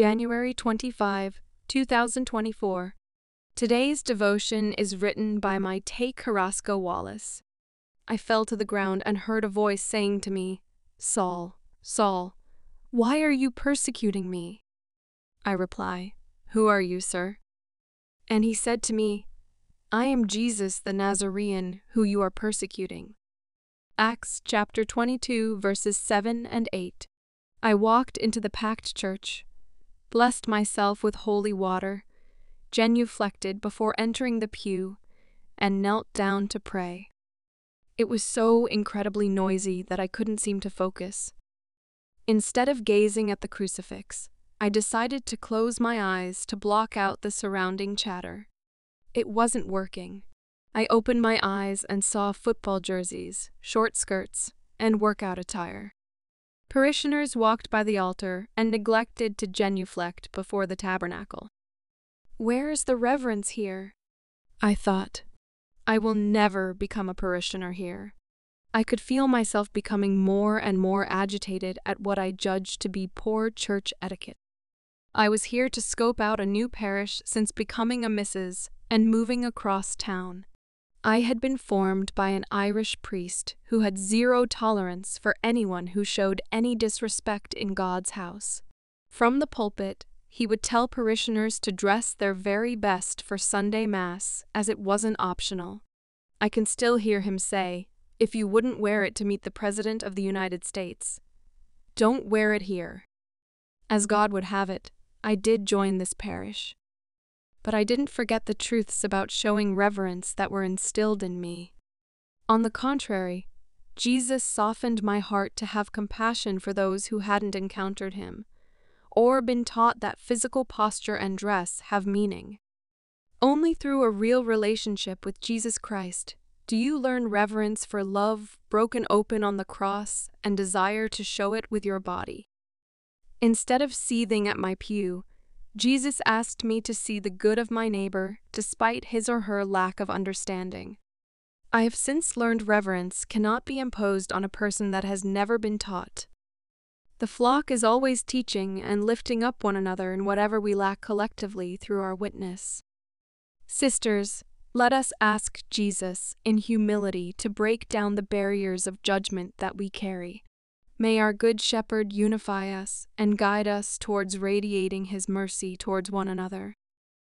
January 25, 2024. Today's devotion is written by Mytae Carrasco Wallace. I fell to the ground and heard a voice saying to me, Saul, Saul, why are you persecuting me? I reply, Who are you, sir? And he said to me, I am Jesus the Nazarene who you are persecuting. Acts chapter 22, verses 7 and 8. I walked into the packed church, blessed myself with holy water, genuflected before entering the pew, and knelt down to pray. It was so incredibly noisy that I couldn't seem to focus. Instead of gazing at the crucifix, I decided to close my eyes to block out the surrounding chatter. It wasn't working. I opened my eyes and saw football jerseys, short skirts, and workout attire. Parishioners walked by the altar and neglected to genuflect before the tabernacle. Where is the reverence here? I thought. I will never become a parishioner here. I could feel myself becoming more and more agitated at what I judged to be poor church etiquette. I was here to scope out a new parish since becoming a Mrs. and moving across town. I had been formed by an Irish priest who had zero tolerance for anyone who showed any disrespect in God's house. From the pulpit, he would tell parishioners to dress their very best for Sunday Mass, as it wasn't optional. I can still hear him say, if you wouldn't wear it to meet the President of the United States, don't wear it here. As God would have it, I did join this parish. But I didn't forget the truths about showing reverence that were instilled in me. On the contrary, Jesus softened my heart to have compassion for those who hadn't encountered him, or been taught that physical posture and dress have meaning. Only through a real relationship with Jesus Christ do you learn reverence for love broken open on the cross and desire to show it with your body. Instead of seething at my pew, Jesus asked me to see the good of my neighbor despite his or her lack of understanding. I have since learned reverence cannot be imposed on a person that has never been taught. The flock is always teaching and lifting up one another in whatever we lack collectively through our witness. Sisters, let us ask Jesus in humility to break down the barriers of judgment that we carry. May our Good Shepherd unify us and guide us towards radiating His mercy towards one another.